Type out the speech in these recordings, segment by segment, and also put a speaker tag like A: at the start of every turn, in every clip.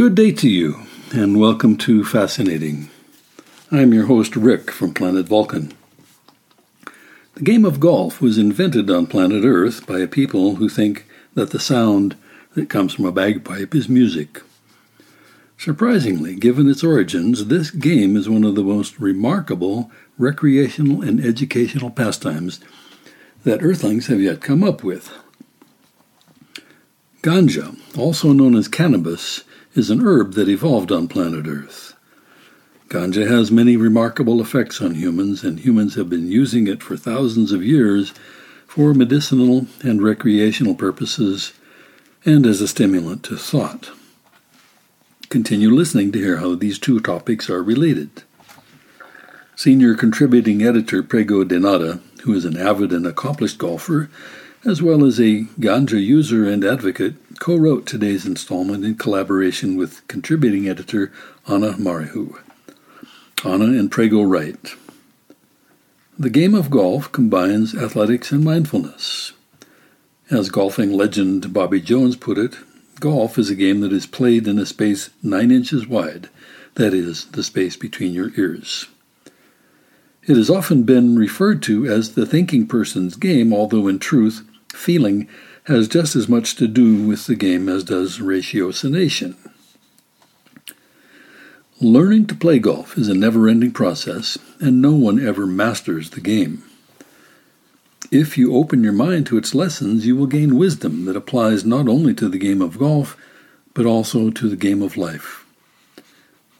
A: Good day to you, and welcome to Fascinating. I'm your host, Rick, from planet Vulcan. The game of golf was invented on planet Earth by a people who think that the sound that comes from a bagpipe is music. Surprisingly, given its origins, this game is one of the most remarkable recreational and educational pastimes that Earthlings have yet come up with. Ganja, also known as cannabis, is an herb that evolved on planet Earth. Ganja has many remarkable effects on humans, and humans have been using it for thousands of years for medicinal and recreational purposes and as a stimulant to thought. Continue listening to hear how these two topics are related. Senior contributing editor Prego Denada, who is an avid and accomplished golfer, as well as a ganja user and advocate, co wrote today's installment in collaboration with contributing editor Anna Marihu. Anna and Prego write The game of golf combines athletics and mindfulness. As golfing legend Bobby Jones put it, golf is a game that is played in a space nine inches wide, that is, the space between your ears. It has often been referred to as the thinking person's game, although in truth, feeling has just as much to do with the game as does ratiocination. Learning to play golf is a never ending process, and no one ever masters the game. If you open your mind to its lessons, you will gain wisdom that applies not only to the game of golf, but also to the game of life.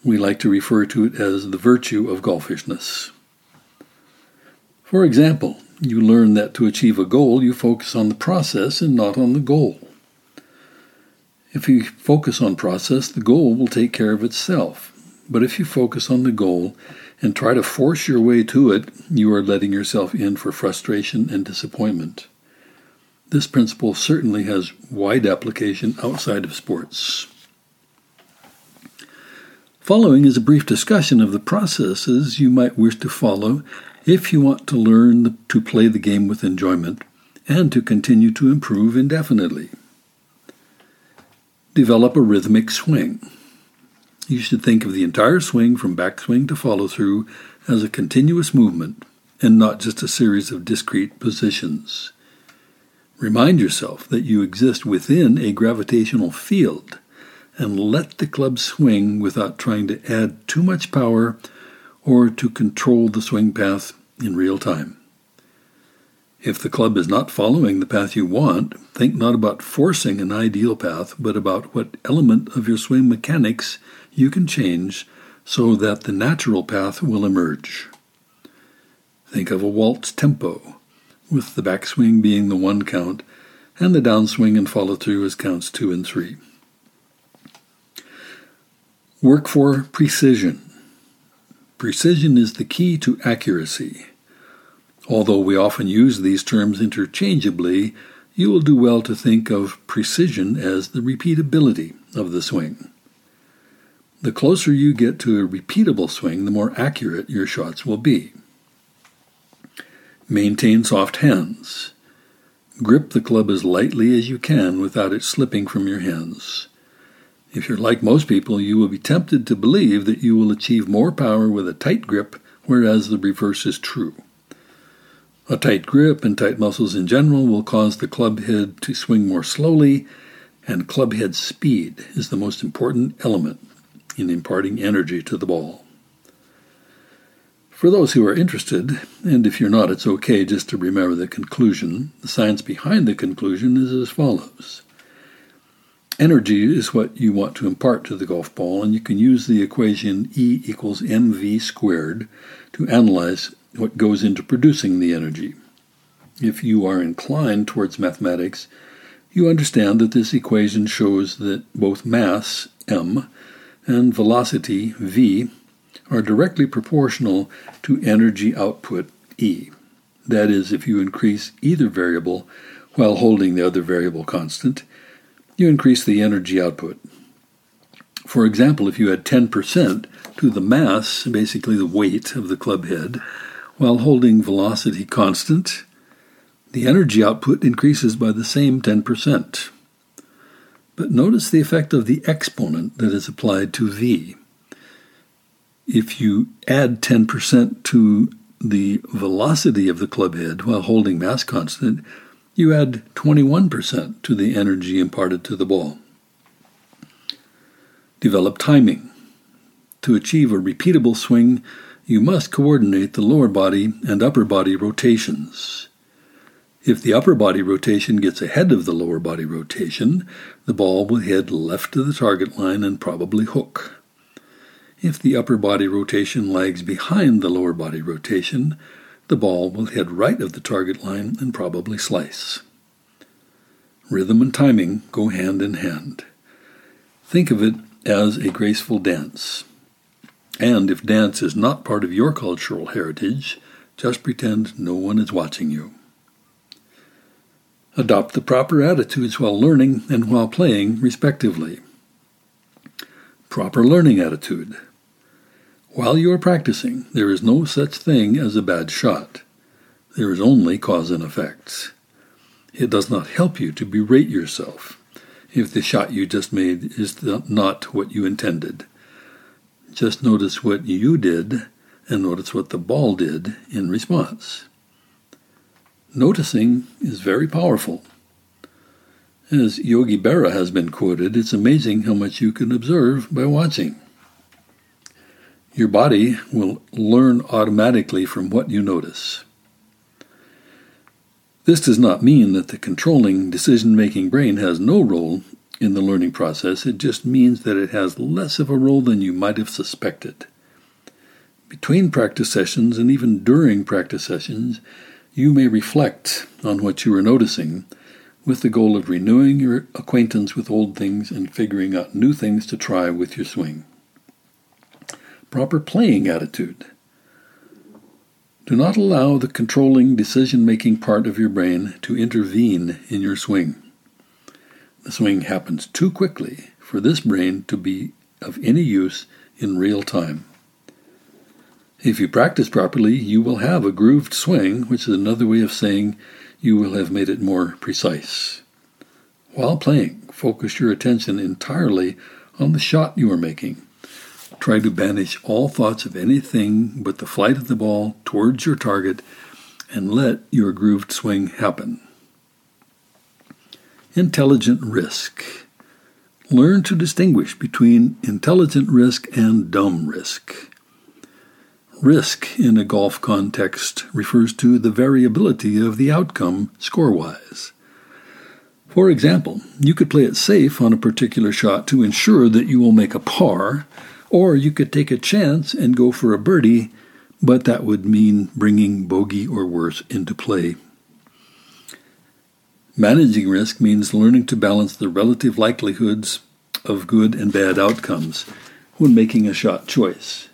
A: We like to refer to it as the virtue of golfishness. For example, you learn that to achieve a goal, you focus on the process and not on the goal. If you focus on process, the goal will take care of itself. But if you focus on the goal and try to force your way to it, you are letting yourself in for frustration and disappointment. This principle certainly has wide application outside of sports. Following is a brief discussion of the processes you might wish to follow if you want to learn to play the game with enjoyment and to continue to improve indefinitely. Develop a rhythmic swing. You should think of the entire swing from backswing to follow through as a continuous movement and not just a series of discrete positions. Remind yourself that you exist within a gravitational field and let the club swing without trying to add too much power or to control the swing path in real time. If the club is not following the path you want, think not about forcing an ideal path, but about what element of your swing mechanics you can change so that the natural path will emerge. Think of a waltz tempo, with the backswing being the one count and the downswing and follow through as counts two and three. Work for precision. Precision is the key to accuracy. Although we often use these terms interchangeably, you will do well to think of precision as the repeatability of the swing. The closer you get to a repeatable swing, the more accurate your shots will be. Maintain soft hands. Grip the club as lightly as you can without it slipping from your hands. If you're like most people, you will be tempted to believe that you will achieve more power with a tight grip, whereas the reverse is true. A tight grip and tight muscles in general will cause the club head to swing more slowly, and club head speed is the most important element in imparting energy to the ball. For those who are interested, and if you're not, it's okay just to remember the conclusion, the science behind the conclusion is as follows. Energy is what you want to impart to the golf ball, and you can use the equation E equals mv squared to analyze what goes into producing the energy. If you are inclined towards mathematics, you understand that this equation shows that both mass, m, and velocity, v, are directly proportional to energy output, E. That is, if you increase either variable while holding the other variable constant, you increase the energy output. For example, if you add 10% to the mass, basically the weight of the club head, while holding velocity constant, the energy output increases by the same 10%. But notice the effect of the exponent that is applied to V. If you add 10% to the velocity of the club head while holding mass constant, you add 21% to the energy imparted to the ball. Develop timing. To achieve a repeatable swing, you must coordinate the lower body and upper body rotations. If the upper body rotation gets ahead of the lower body rotation, the ball will head left to the target line and probably hook. If the upper body rotation lags behind the lower body rotation, the ball will head right of the target line and probably slice. Rhythm and timing go hand in hand. Think of it as a graceful dance. And if dance is not part of your cultural heritage, just pretend no one is watching you. Adopt the proper attitudes while learning and while playing, respectively. Proper learning attitude. While you are practicing, there is no such thing as a bad shot. There is only cause and effects. It does not help you to berate yourself if the shot you just made is not what you intended. Just notice what you did and notice what the ball did in response. Noticing is very powerful. As Yogi Berra has been quoted, it's amazing how much you can observe by watching. Your body will learn automatically from what you notice. This does not mean that the controlling decision making brain has no role in the learning process, it just means that it has less of a role than you might have suspected. Between practice sessions and even during practice sessions, you may reflect on what you are noticing with the goal of renewing your acquaintance with old things and figuring out new things to try with your swing proper playing attitude. Do not allow the controlling decision making part of your brain to intervene in your swing. The swing happens too quickly for this brain to be of any use in real time. If you practice properly, you will have a grooved swing, which is another way of saying you will have made it more precise. While playing, focus your attention entirely on the shot you are making Try to banish all thoughts of anything but the flight of the ball towards your target and let your grooved swing happen. Intelligent risk. Learn to distinguish between intelligent risk and dumb risk. Risk in a golf context refers to the variability of the outcome score wise. For example, you could play it safe on a particular shot to ensure that you will make a par or you could take a chance and go for a birdie, but that would mean bringing bogey or worse into play. Managing risk means learning to balance the relative likelihoods of good and bad outcomes when making a shot choice.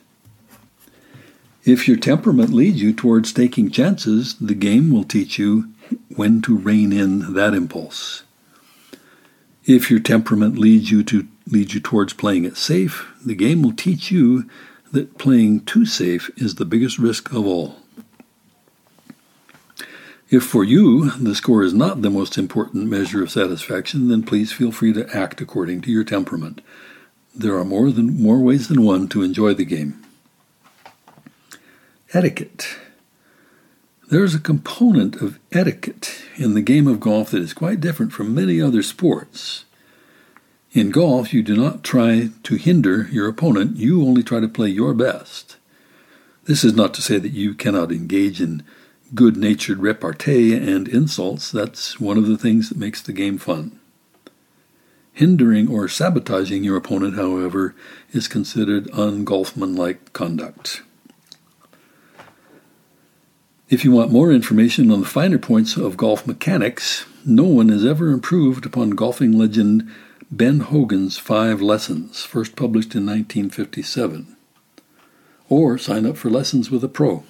A: If your temperament leads you towards taking chances, the game will teach you when to rein in that impulse. If your temperament leads you to leads you towards playing it safe, the game will teach you that playing too safe is the biggest risk of all. If for you the score is not the most important measure of satisfaction, then please feel free to act according to your temperament. There are more than more ways than one to enjoy the game. Etiquette. There is a component of etiquette in the game of golf that is quite different from many other sports. In golf, you do not try to hinder your opponent, you only try to play your best. This is not to say that you cannot engage in good natured repartee and insults. That's one of the things that makes the game fun. Hindering or sabotaging your opponent, however, is considered ungolfmanlike conduct. If you want more information on the finer points of golf mechanics, no one has ever improved upon golfing legend Ben Hogan's Five Lessons, first published in 1957. Or sign up for lessons with a pro.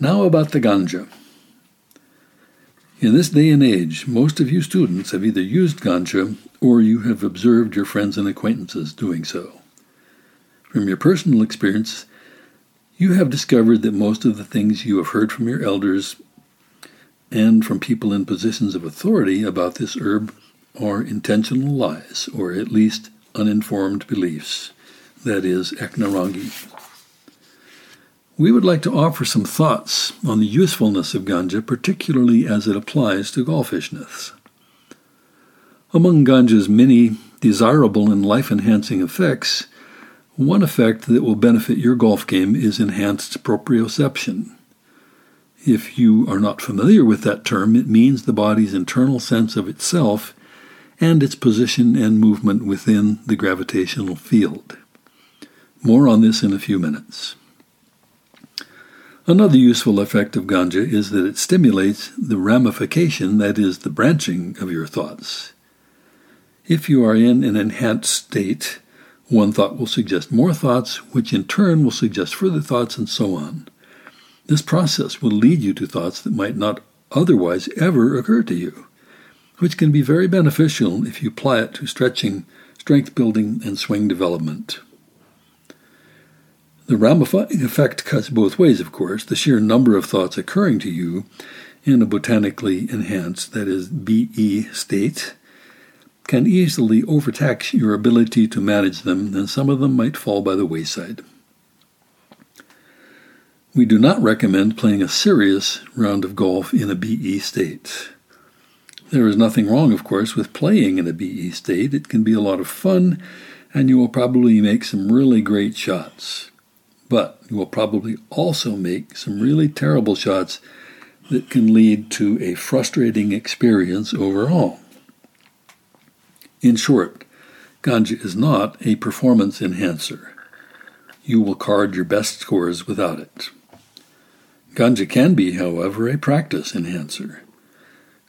A: Now about the ganja. In this day and age, most of you students have either used ganja or you have observed your friends and acquaintances doing so. From your personal experience, you have discovered that most of the things you have heard from your elders and from people in positions of authority about this herb are intentional lies, or at least uninformed beliefs, that is, eknarangi. We would like to offer some thoughts on the usefulness of ganja, particularly as it applies to golfishness. Among ganja's many desirable and life enhancing effects, one effect that will benefit your golf game is enhanced proprioception. If you are not familiar with that term, it means the body's internal sense of itself and its position and movement within the gravitational field. More on this in a few minutes. Another useful effect of ganja is that it stimulates the ramification, that is, the branching of your thoughts. If you are in an enhanced state, one thought will suggest more thoughts, which in turn will suggest further thoughts, and so on. This process will lead you to thoughts that might not otherwise ever occur to you, which can be very beneficial if you apply it to stretching, strength building, and swing development. The ramifying effect cuts both ways, of course. The sheer number of thoughts occurring to you in a botanically enhanced, that is, BE state, can easily overtax your ability to manage them, and some of them might fall by the wayside. We do not recommend playing a serious round of golf in a BE state. There is nothing wrong, of course, with playing in a BE state. It can be a lot of fun, and you will probably make some really great shots. But you will probably also make some really terrible shots that can lead to a frustrating experience overall. In short, ganja is not a performance enhancer. You will card your best scores without it. Ganja can be, however, a practice enhancer.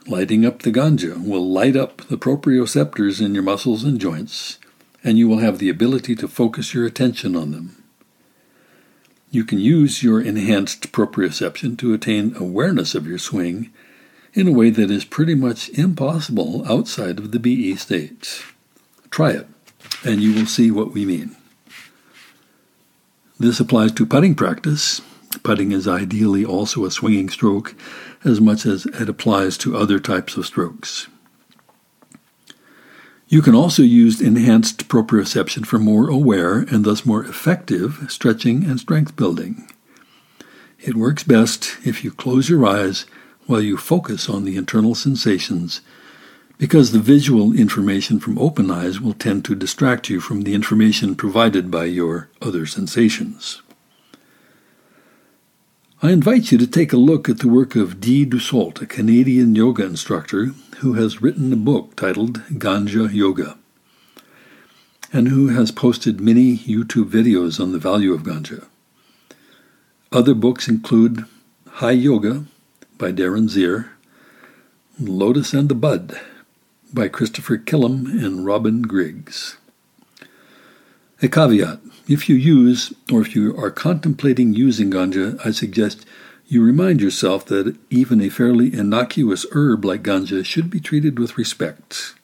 A: Lighting up the ganja will light up the proprioceptors in your muscles and joints, and you will have the ability to focus your attention on them. You can use your enhanced proprioception to attain awareness of your swing in a way that is pretty much impossible outside of the BE state. Try it, and you will see what we mean. This applies to putting practice, Putting is ideally also a swinging stroke as much as it applies to other types of strokes. You can also use enhanced proprioception for more aware and thus more effective stretching and strength building. It works best if you close your eyes while you focus on the internal sensations because the visual information from open eyes will tend to distract you from the information provided by your other sensations. I invite you to take a look at the work of Dee Dussault, a Canadian yoga instructor who has written a book titled Ganja Yoga, and who has posted many YouTube videos on the value of ganja. Other books include High Yoga by Darren Zier, Lotus and the Bud by Christopher Killam and Robin Griggs. A caveat if you use, or if you are contemplating using ganja, I suggest you remind yourself that even a fairly innocuous herb like ganja should be treated with respect.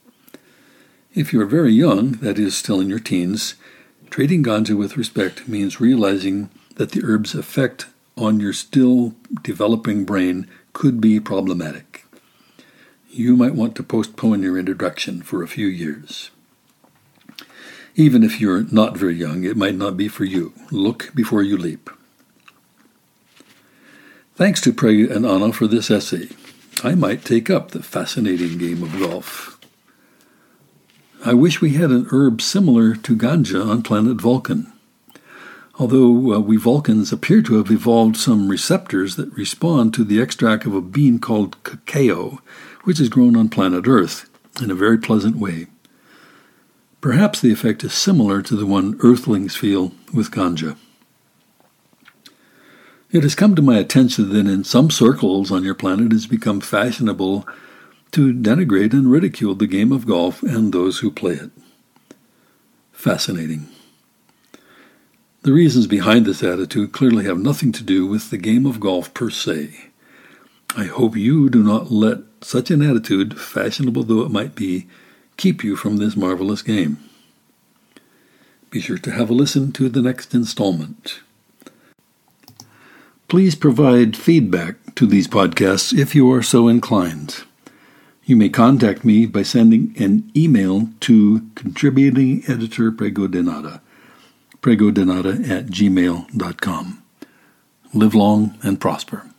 A: If you are very young, that is, still in your teens, treating ganja with respect means realizing that the herb's effect on your still developing brain could be problematic. You might want to postpone your introduction for a few years. Even if you're not very young, it might not be for you. Look before you leap. Thanks to Preg and Anna for this essay. I might take up the fascinating game of golf. I wish we had an herb similar to ganja on planet Vulcan. Although uh, we Vulcans appear to have evolved some receptors that respond to the extract of a bean called cacao, which is grown on planet Earth in a very pleasant way. Perhaps the effect is similar to the one earthlings feel with ganja. It has come to my attention that in some circles on your planet it has become fashionable to denigrate and ridicule the game of golf and those who play it. Fascinating. The reasons behind this attitude clearly have nothing to do with the game of golf per se. I hope you do not let such an attitude, fashionable though it might be, keep you from this marvelous game. Be sure to have a listen to the next installment. Please provide feedback to these podcasts if you are so inclined. You may contact me by sending an email to contributing editor Prego de Nada, pregodenada at gmail.com. Live long and prosper.